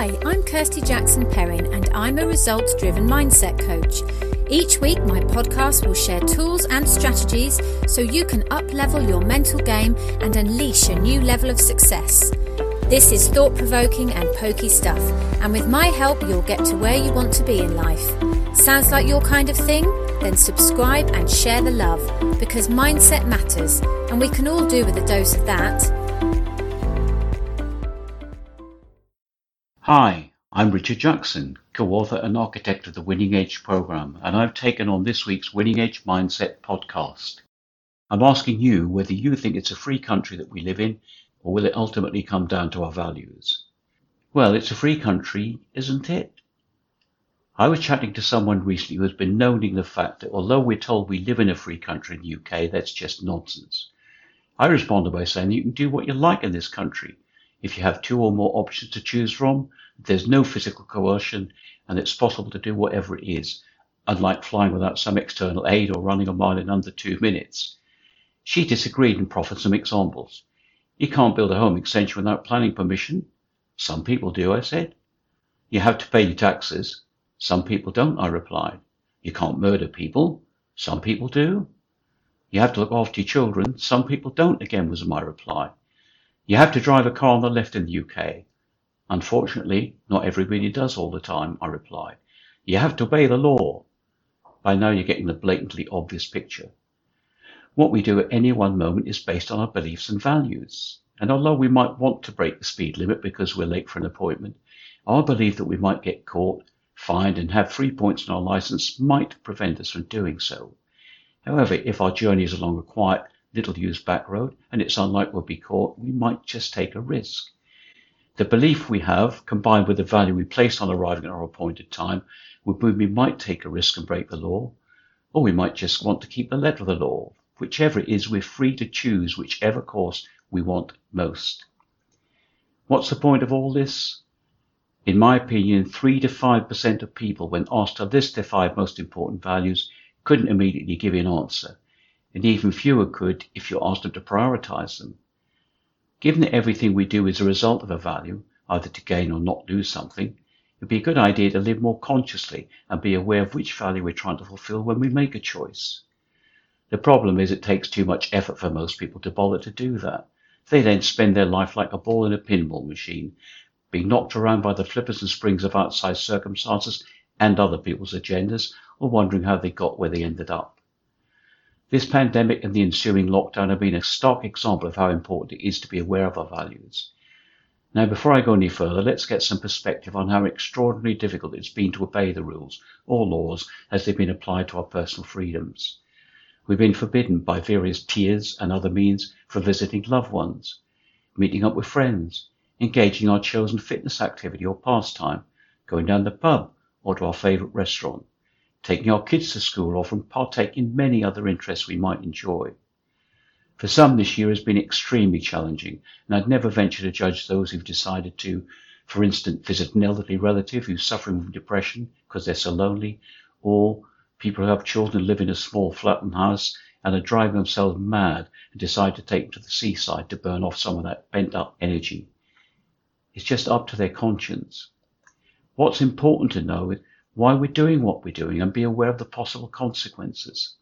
Hi, I'm Kirsty Jackson Perrin, and I'm a results driven mindset coach. Each week, my podcast will share tools and strategies so you can up level your mental game and unleash a new level of success. This is thought provoking and pokey stuff, and with my help, you'll get to where you want to be in life. Sounds like your kind of thing? Then subscribe and share the love because mindset matters, and we can all do with a dose of that. Hi, I'm Richard Jackson, co-author and architect of the Winning Edge program, and I've taken on this week's Winning Edge Mindset podcast. I'm asking you whether you think it's a free country that we live in, or will it ultimately come down to our values? Well, it's a free country, isn't it? I was chatting to someone recently who has been noting the fact that although we're told we live in a free country in the UK, that's just nonsense. I responded by saying you can do what you like in this country if you have two or more options to choose from, there's no physical coercion and it's possible to do whatever it is, unlike flying without some external aid or running a mile in under two minutes. She disagreed and proffered some examples. You can't build a home extension without planning permission. Some people do, I said. You have to pay your taxes. Some people don't, I replied. You can't murder people. Some people do. You have to look after your children. Some people don't, again, was my reply. You have to drive a car on the left in the UK. Unfortunately, not everybody does all the time, I replied. You have to obey the law. By now you're getting the blatantly obvious picture. What we do at any one moment is based on our beliefs and values. And although we might want to break the speed limit because we're late for an appointment, our belief that we might get caught, fined, and have three points on our license might prevent us from doing so. However, if our journey is along a quiet, little used back road and it's unlikely we'll be caught, we might just take a risk. The belief we have, combined with the value we place on arriving at our appointed time, would mean we might take a risk and break the law, or we might just want to keep the letter of the law. Whichever it is, we're free to choose whichever course we want most. What's the point of all this? In my opinion, 3 to 5% of people, when asked to list their five most important values, couldn't immediately give an answer and even fewer could if you asked them to prioritize them. Given that everything we do is a result of a value, either to gain or not lose something, it would be a good idea to live more consciously and be aware of which value we're trying to fulfill when we make a choice. The problem is it takes too much effort for most people to bother to do that. They then spend their life like a ball in a pinball machine, being knocked around by the flippers and springs of outside circumstances and other people's agendas, or wondering how they got where they ended up. This pandemic and the ensuing lockdown have been a stark example of how important it is to be aware of our values. Now, before I go any further, let's get some perspective on how extraordinarily difficult it's been to obey the rules or laws as they've been applied to our personal freedoms. We've been forbidden by various tiers and other means from visiting loved ones, meeting up with friends, engaging our chosen fitness activity or pastime, going down the pub or to our favourite restaurant, taking our kids to school, or from partaking in many other interests we might enjoy. For some, this year has been extremely challenging, and I'd never venture to judge those who've decided to, for instance, visit an elderly relative who's suffering from depression because they're so lonely, or people who have children live in a small flat flattened house and are driving themselves mad and decide to take them to the seaside to burn off some of that pent up energy. It's just up to their conscience. What's important to know is why we're doing what we're doing and be aware of the possible consequences.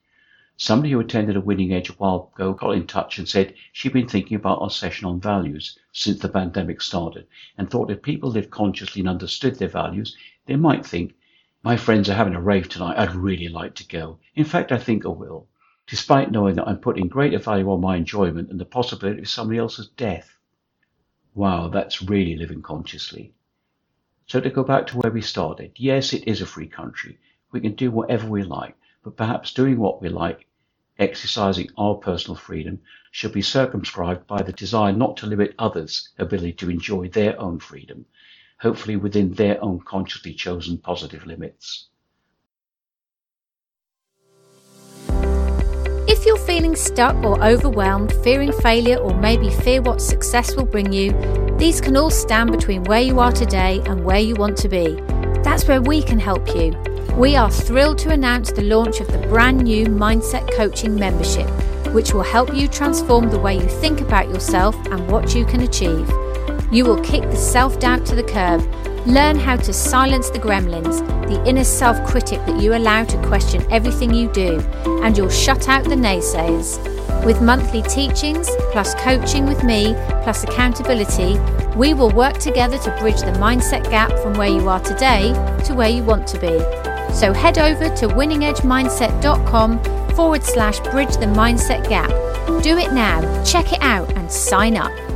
Somebody who attended a winning edge a while ago got in touch and said she'd been thinking about our session on values since the pandemic started and thought if people lived consciously and understood their values, they might think, my friends are having a rave tonight, I'd really like to go. In fact, I think I will, despite knowing that I'm putting greater value on my enjoyment and the possibility of somebody else's death. Wow, that's really living consciously. So to go back to where we started, yes, it is a free country. We can do whatever we like, but perhaps doing what we like, exercising our personal freedom, should be circumscribed by the desire not to limit others' ability to enjoy their own freedom, hopefully within their own consciously chosen positive limits. If you're feeling stuck or overwhelmed, fearing failure, or maybe fear what success will bring you, these can all stand between where you are today and where you want to be. That's where we can help you. We are thrilled to announce the launch of the brand new Mindset Coaching membership, which will help you transform the way you think about yourself and what you can achieve. You will kick the self doubt to the curb Learn how to silence the gremlins, the inner self critic that you allow to question everything you do, and you'll shut out the naysayers. With monthly teachings, plus coaching with me, plus accountability, we will work together to bridge the mindset gap from where you are today to where you want to be. So head over to winningedgemindset.com forward slash bridge the mindset gap. Do it now, check it out, and sign up.